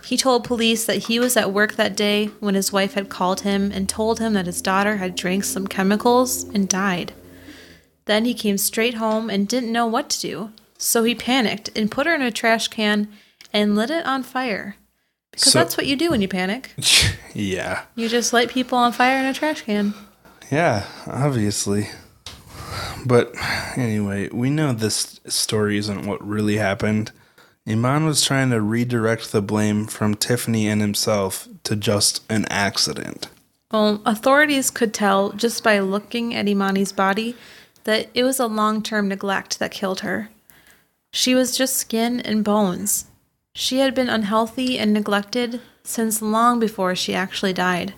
He told police that he was at work that day when his wife had called him and told him that his daughter had drank some chemicals and died. Then he came straight home and didn't know what to do. So he panicked and put her in a trash can and lit it on fire. Because So- that's what you do when you panic. yeah. You just light people on fire in a trash can. Yeah, obviously. But anyway, we know this story isn't what really happened. Eman was trying to redirect the blame from Tiffany and himself to just an accident. Well, authorities could tell just by looking at Emani's body that it was a long term neglect that killed her. She was just skin and bones. She had been unhealthy and neglected since long before she actually died.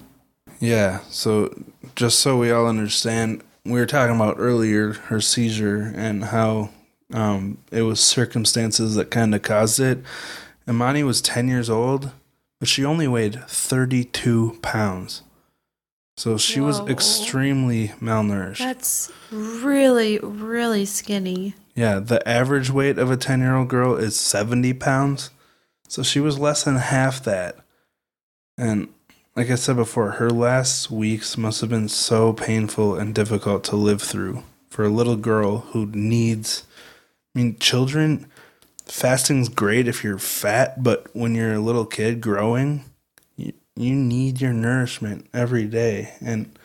Yeah, so just so we all understand, we were talking about earlier her seizure and how um, it was circumstances that kind of caused it. Emani was 10 years old, but she only weighed 32 pounds. So she was extremely malnourished. That's really, really skinny. Yeah, the average weight of a 10 year old girl is 70 pounds. So she was less than half that. And like I said before, her last weeks must have been so painful and difficult to live through for a little girl who needs. I mean, children, fasting's great if you're fat, but when you're a little kid growing, you, you need your nourishment every day. And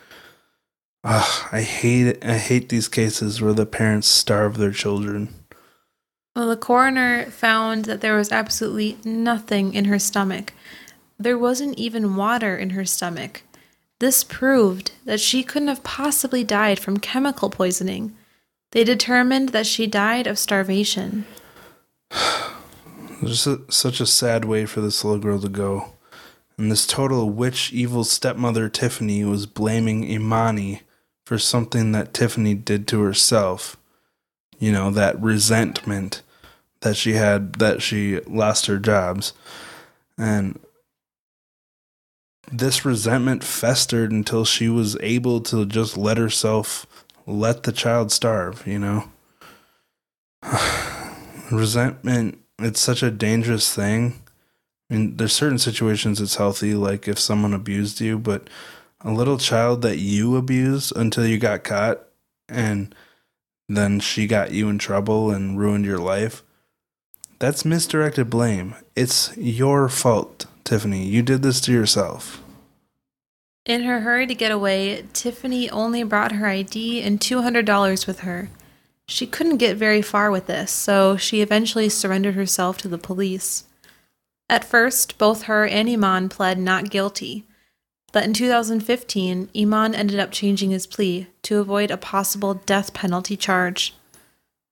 Ugh, I hate it. I hate these cases where the parents starve their children. Well, the coroner found that there was absolutely nothing in her stomach. There wasn't even water in her stomach. This proved that she couldn't have possibly died from chemical poisoning. They determined that she died of starvation. There's a, such a sad way for this little girl to go. And this total witch, evil stepmother Tiffany was blaming Emani for something that Tiffany did to herself. You know, that resentment that she had that she lost her jobs. And this resentment festered until she was able to just let herself let the child starve, you know? resentment it's such a dangerous thing I mean, there's certain situations it's healthy, like if someone abused you, but a little child that you abused until you got caught and then she got you in trouble and ruined your life, that's misdirected blame. It's your fault, Tiffany. You did this to yourself. In her hurry to get away, Tiffany only brought her ID and $200 with her. She couldn't get very far with this, so she eventually surrendered herself to the police. At first, both her and Eman pled not guilty, but in 2015, Eman ended up changing his plea to avoid a possible death penalty charge.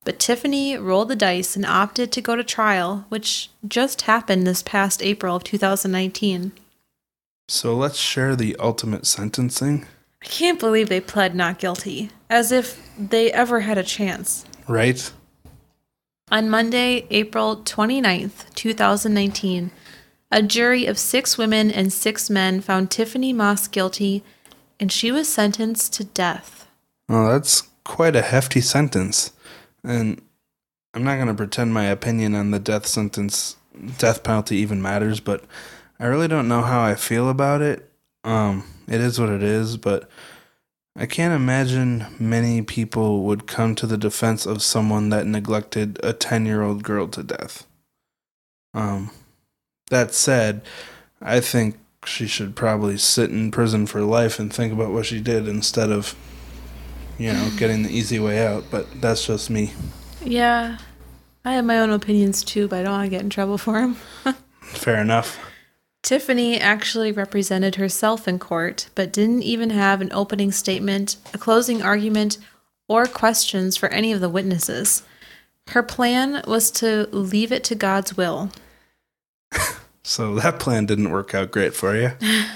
But Tiffany rolled the dice and opted to go to trial, which just happened this past April of 2019. So let's share the ultimate sentencing, I can't believe they pled not guilty, as if they ever had a chance. right? On Monday, April 29th, 2019, a jury of six women and six men found Tiffany Moss guilty, and she was sentenced to death. Well, that's quite a hefty sentence. And I'm not going to pretend my opinion on the death sentence, death penalty even matters, but I really don't know how I feel about it. Um, it is what it is, but I can't imagine many people would come to the defense of someone that neglected a 10 year old girl to death. Um, that said, I think she should probably sit in prison for life and think about what she did instead of you know, getting the easy way out, but that's just me. Yeah, I have my own opinions too, but I don't want to get in trouble for them. Fair enough. Tiffany actually represented herself in court, but didn't even have an opening statement, a closing argument, or questions for any of the witnesses. Her plan was to leave it to God's will. So that plan didn't work out great for you.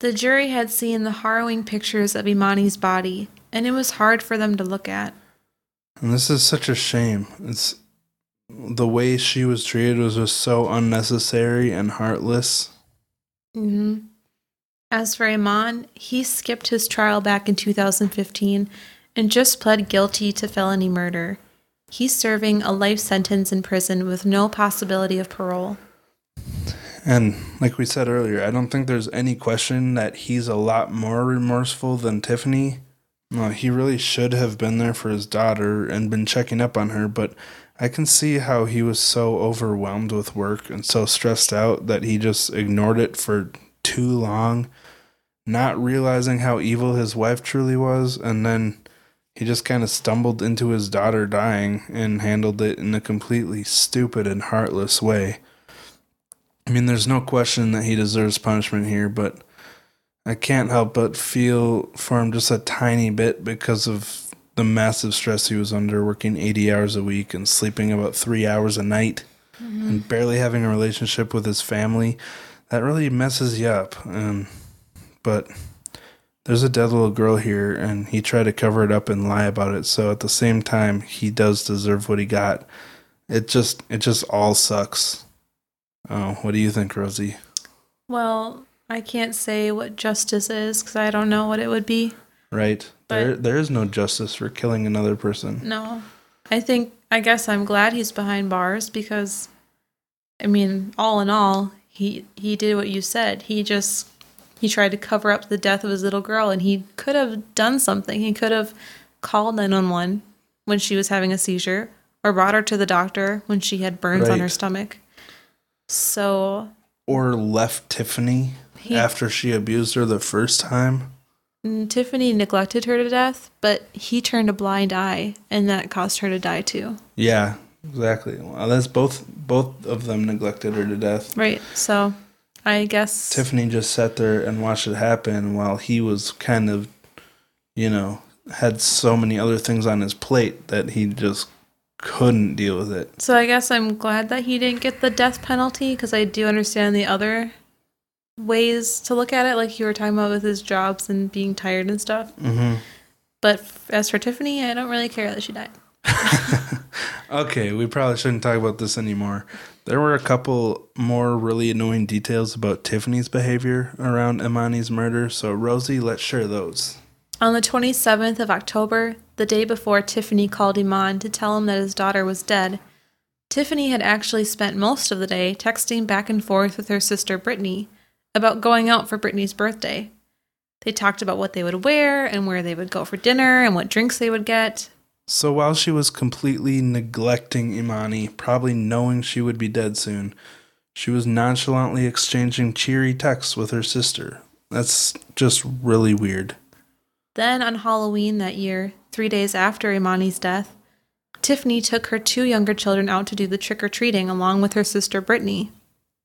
The jury had seen the harrowing pictures of Emani's body, and it was hard for them to look at. And this is such a shame. It's the way she was treated was just so unnecessary and heartless. Hmm As for Eman, he skipped his trial back in 2015 and just pled guilty to felony murder. He's serving a life sentence in prison with no possibility of parole. And like we said earlier, I don't think there's any question that he's a lot more remorseful than Tiffany. No, he really should have been there for his daughter and been checking up on her, but I can see how he was so overwhelmed with work and so stressed out that he just ignored it for too long, not realizing how evil his wife truly was, and then he just kind of stumbled into his daughter dying and handled it in a completely stupid and heartless way. I mean, there's no question that he deserves punishment here, but I can't help but feel for him just a tiny bit because of the massive stress he was under, working 80 hours a week and sleeping about three hours a night mm-hmm. and barely having a relationship with his family. That really messes you up. And, but there's a dead little girl here, and he tried to cover it up and lie about it. So at the same time, he does deserve what he got. It just, it just all sucks. Oh, what do you think, Rosie? Well, I can't say what justice is because I don't know what it would be. Right. But there there is no justice for killing another person. No. I think I guess I'm glad he's behind bars because I mean, all in all, he he did what you said. He just he tried to cover up the death of his little girl and he could have done something. He could have called 911 when she was having a seizure or brought her to the doctor when she had burns right. on her stomach. So or left Tiffany he, after she abused her the first time. Mm, Tiffany neglected her to death, but he turned a blind eye, and that caused her to die too. Yeah, exactly. Well, that's both both of them neglected her to death. Right. So, I guess Tiffany just sat there and watched it happen while he was kind of, you know, had so many other things on his plate that he just couldn't deal with it. So I guess I'm glad that he didn't get the death penalty because I do understand the other ways to look at it, like you were talking about with his jobs and being tired and stuff. Mm-hmm. But as for Tiffany, I don't really care that she died. okay, we probably shouldn't talk about this anymore. There were a couple more really annoying details about Tiffany's behavior around Emani's murder, so Rosie, let's share those. On the 27th of October, the day before Tiffany called Eman to tell him that his daughter was dead, Tiffany had actually spent most of the day texting back and forth with her sister Brittany, about going out for Brittany's birthday. They talked about what they would wear and where they would go for dinner and what drinks they would get. So while she was completely neglecting Emani, probably knowing she would be dead soon, she was nonchalantly exchanging cheery texts with her sister. That's just really weird. Then on Halloween that year, three days after Emani's death, Tiffany took her two younger children out to do the trick or treating along with her sister Brittany.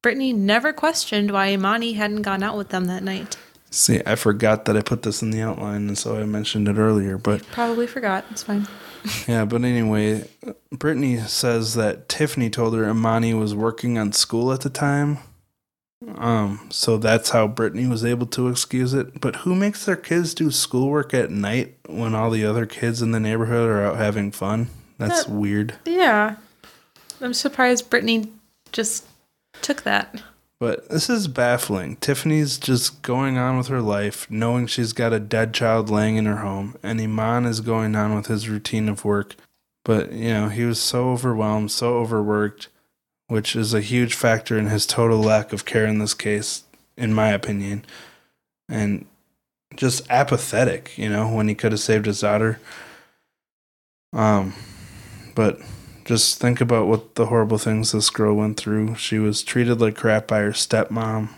Brittany never questioned why Emani hadn't gone out with them that night. See, I forgot that I put this in the outline, and so I mentioned it earlier. But probably forgot. It's fine. yeah, but anyway, Brittany says that Tiffany told her Emani was working on school at the time. Um, so that's how Brittany was able to excuse it. But who makes their kids do schoolwork at night when all the other kids in the neighborhood are out having fun? That's that, weird. Yeah. I'm surprised Brittany just took that. But this is baffling. Tiffany's just going on with her life, knowing she's got a dead child laying in her home, and Eman is going on with his routine of work. But, you know, he was so overwhelmed, so overworked, which is a huge factor in his total lack of care in this case, in my opinion. And just apathetic, you know, when he could have saved his daughter. Um, but just think about what the horrible things this girl went through. She was treated like crap by her stepmom,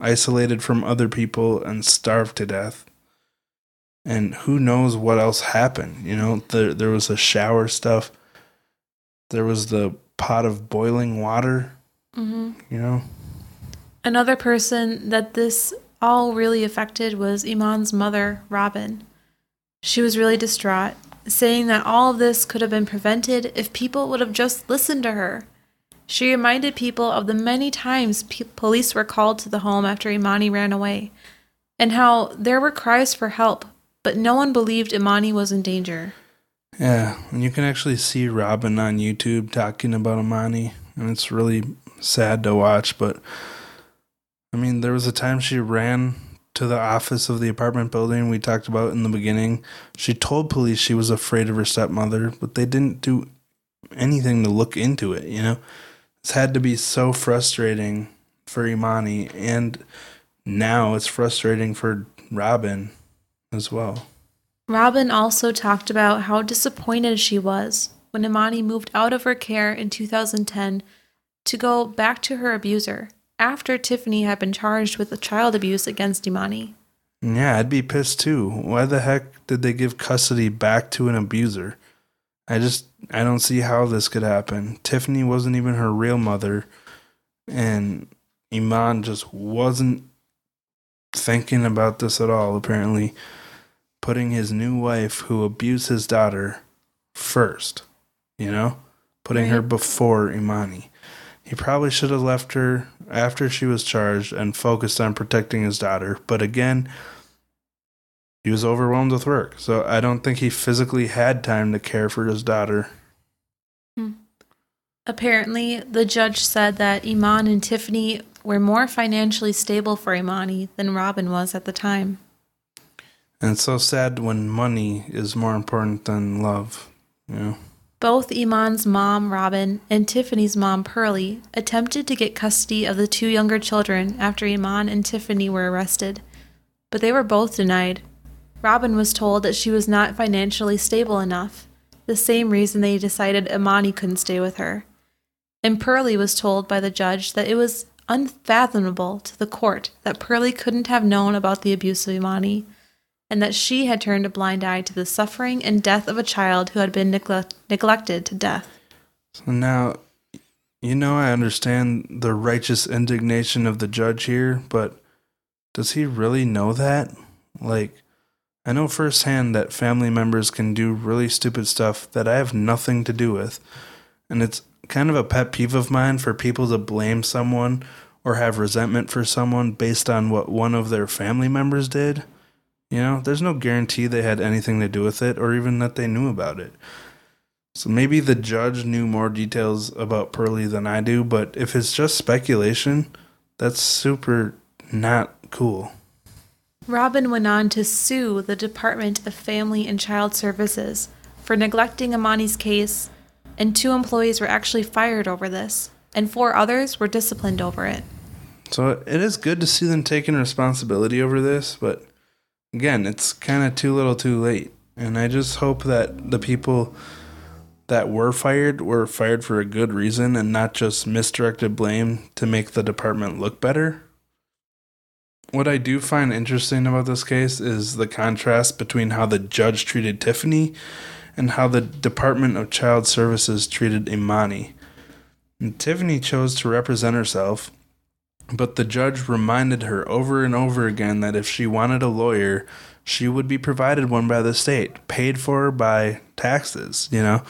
isolated from other people, and starved to death. And who knows what else happened? You know, there there was a shower stuff. There was the pot of boiling water. Mm-hmm. You know. Another person that this all really affected was Eman's mother, Robin. She was really distraught saying that all of this could have been prevented if people would have just listened to her. She reminded people of the many times pe- police were called to the home after Emani ran away, and how there were cries for help, but no one believed Emani was in danger. Yeah, and you can actually see Robin on YouTube talking about Emani, and it's really sad to watch, but I mean, there was a time she ran to the office of the apartment building we talked about in the beginning. She told police she was afraid of her stepmother, but they didn't do anything to look into it, you know? It's had to be so frustrating for Emani, and now it's frustrating for Robin as well. Robin also talked about how disappointed she was when Emani moved out of her care in 2010 to go back to her abuser after Tiffany had been charged with child abuse against Emani. Yeah, I'd be pissed too. Why the heck did they give custody back to an abuser? I just I don't see how this could happen. Tiffany wasn't even her real mother and Eman just wasn't thinking about this at all apparently putting his new wife who abused his daughter first, you know? Putting her before Emani. He probably should have left her after she was charged and focused on protecting his daughter. But again, he was overwhelmed with work. So I don't think he physically had time to care for his daughter. Hmm. Apparently, the judge said that Eman and Tiffany were more financially stable for Emani than Robin was at the time. And it's so sad when money is more important than love. You know? Both Eman's mom, Robin, and Tiffany's mom, Pearlie, attempted to get custody of the two younger children after Eman and Tiffany were arrested, but they were both denied. Robin was told that she was not financially stable enough, the same reason they decided Emani couldn't stay with her. And Pearlie was told by the judge that it was unfathomable to the court that Pearlie couldn't have known about the abuse of Emani, and that she had turned a blind eye to the suffering and death of a child who had been neglect- neglected to death. So now, you know, I understand the righteous indignation of the judge here, but does he really know that? Like, I know firsthand that family members can do really stupid stuff that I have nothing to do with. And it's kind of a pet peeve of mine for people to blame someone or have resentment for someone based on what one of their family members did. You know, there's no guarantee they had anything to do with it or even that they knew about it. So maybe the judge knew more details about Pearlie than I do, but if it's just speculation, that's super not cool. Robin went on to sue the Department of Family and Child Services for neglecting Emani's case, and two employees were actually fired over this, and four others were disciplined over it. So it is good to see them taking responsibility over this, but again, it's kind of too little too late. And I just hope that the people that were fired were fired for a good reason and not just misdirected blame to make the department look better. What I do find interesting about this case is the contrast between how the judge treated Tiffany and how the Department of Child Services treated Emani. And Tiffany chose to represent herself but the judge reminded her over and over again that if she wanted a lawyer, she would be provided one by the state, paid for by taxes, you know.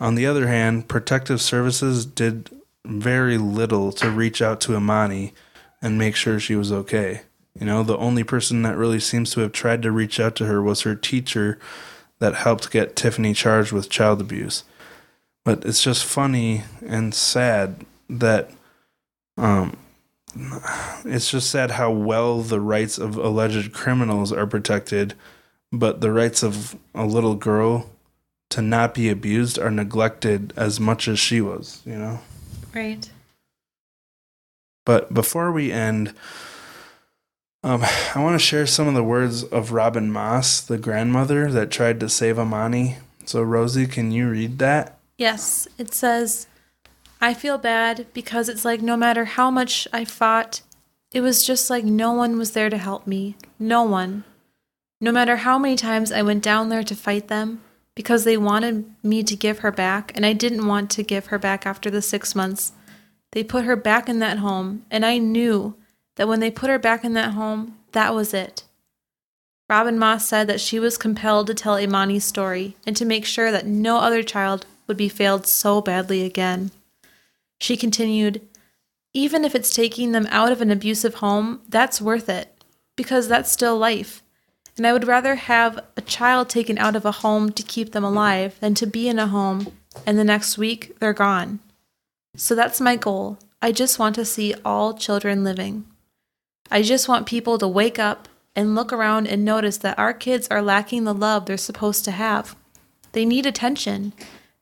On the other hand, protective services did very little to reach out to Emani and make sure she was okay. You know, the only person that really seems to have tried to reach out to her was her teacher that helped get Tiffany charged with child abuse. But it's just funny and sad that um it's just sad how well the rights of alleged criminals are protected, but the rights of a little girl to not be abused are neglected as much as she was, you know? Right. But before we end, um, I want to share some of the words of Robin Moss, the grandmother that tried to save Emani. So, Rosie, can you read that? Yes, it says, I feel bad because it's like no matter how much I fought, it was just like no one was there to help me. No one. No matter how many times I went down there to fight them because they wanted me to give her back, and I didn't want to give her back after the six months. They put her back in that home, and I knew that when they put her back in that home, that was it. Robin Moss said that she was compelled to tell Emani's story and to make sure that no other child would be failed so badly again. She continued, Even if it's taking them out of an abusive home, that's worth it, because that's still life. And I would rather have a child taken out of a home to keep them alive than to be in a home and the next week they're gone. So that's my goal. I just want to see all children living. I just want people to wake up and look around and notice that our kids are lacking the love they're supposed to have. They need attention.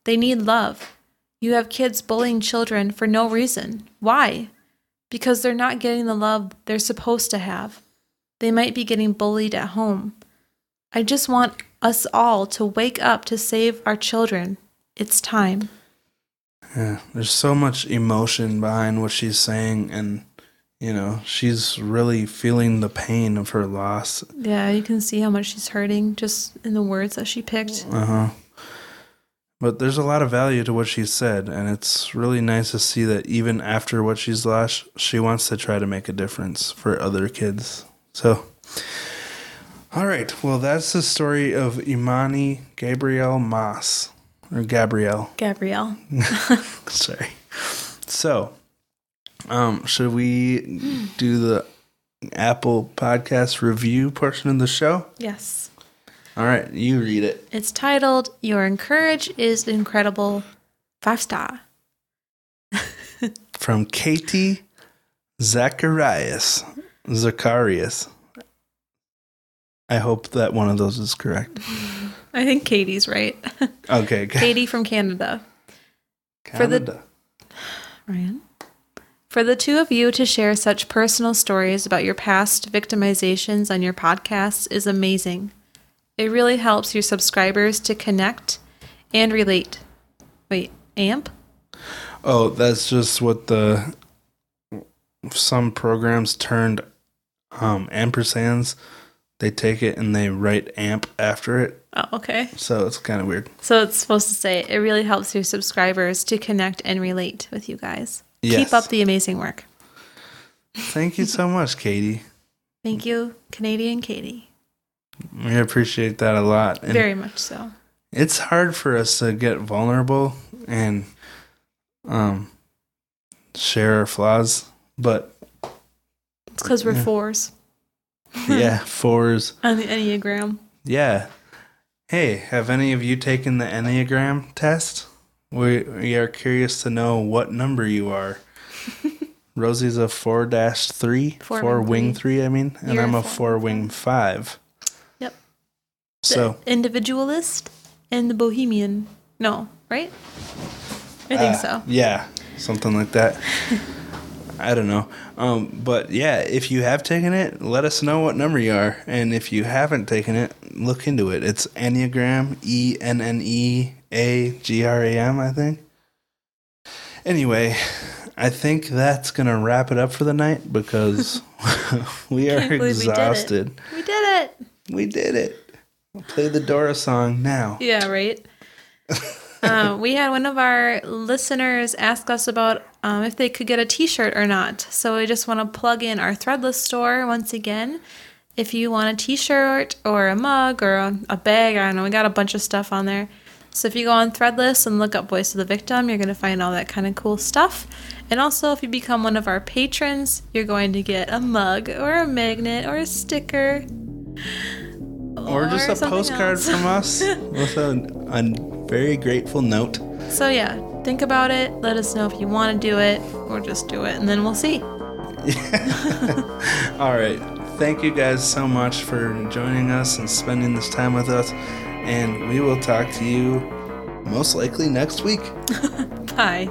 They need love. You have kids bullying children for no reason. Why? Because they're not getting the love they're supposed to have. They might be getting bullied at home. I just want us all to wake up to save our children. It's time. Yeah, there's so much emotion behind what she's saying, and you know, she's really feeling the pain of her loss. Yeah, you can see how much she's hurting just in the words that she picked. Uh huh. But there's a lot of value to what she said, and it's really nice to see that even after what she's lost, she wants to try to make a difference for other kids. So, all right, well, that's the story of Emani Gabrielle Moss, or Gabrielle. Gabrielle. Sorry. So, um, should we do the Apple Podcast review portion of the show? Yes. All right, you read it. It's titled Your Encourage is Incredible. Five star. From Katie Zacharias. Zacharias. I hope that one of those is correct. I think Katie's right. Okay. Katie from Canada. for the- Canada. Ryan. For the two of you to share such personal stories about your past victimizations on your podcasts is amazing. It really helps your subscribers to connect and relate. Wait, amp? Oh, that's just what the some programs turned um ampersands. They take it and they write amp after it. Oh, okay. So it's kind of weird. So it's supposed to say it really helps your subscribers to connect and relate with you guys. Yes. Keep up the amazing work. Thank you so much, Katie. Thank you, Canadian Katie. We appreciate that a lot. And Very much so. It's hard for us to get vulnerable and um, share our flaws, but it's because we're yeah. fours. yeah, fours. On the Enneagram. Yeah. Hey, have any of you taken the Enneagram test? We, we are curious to know what number you are. Rosie's a 4 dash 3, 4, four wing, 3, I mean, and You're I'm a 4 wing 5. So the individualist and the bohemian. No, right? I think Uh, so. Yeah, something like that. I don't know. Um, but yeah, if you have taken it, let us know what number you are. And if you haven't taken it, look into it. It's Enneagram, E N N E A G R A M, I think. Anyway, I think that's going to wrap it up for the night because we are Can't we did exhausted. We did it. We did it. Play the Dora song now. Yeah, right. uh, we had one of our listeners ask us about um, if they could get a T-shirt or not. So I just want to plug in our Threadless store once again. If you want a T-shirt or a mug or a, a bag, I don't know, we got a bunch of stuff on there. So if you go on Threadless and look up Voice of the Victim, you're going to find all that kind of cool stuff. And also, if you become one of our patrons, you're going to get a mug or a magnet or a sticker. Or just a postcard else. from us with a, a very grateful note. So yeah, think about it. Let us know if you want to do it or just do it, and then we'll see. All right. Thank you guys so much for joining us and spending this time with us. And we will talk to you most likely next week. Bye.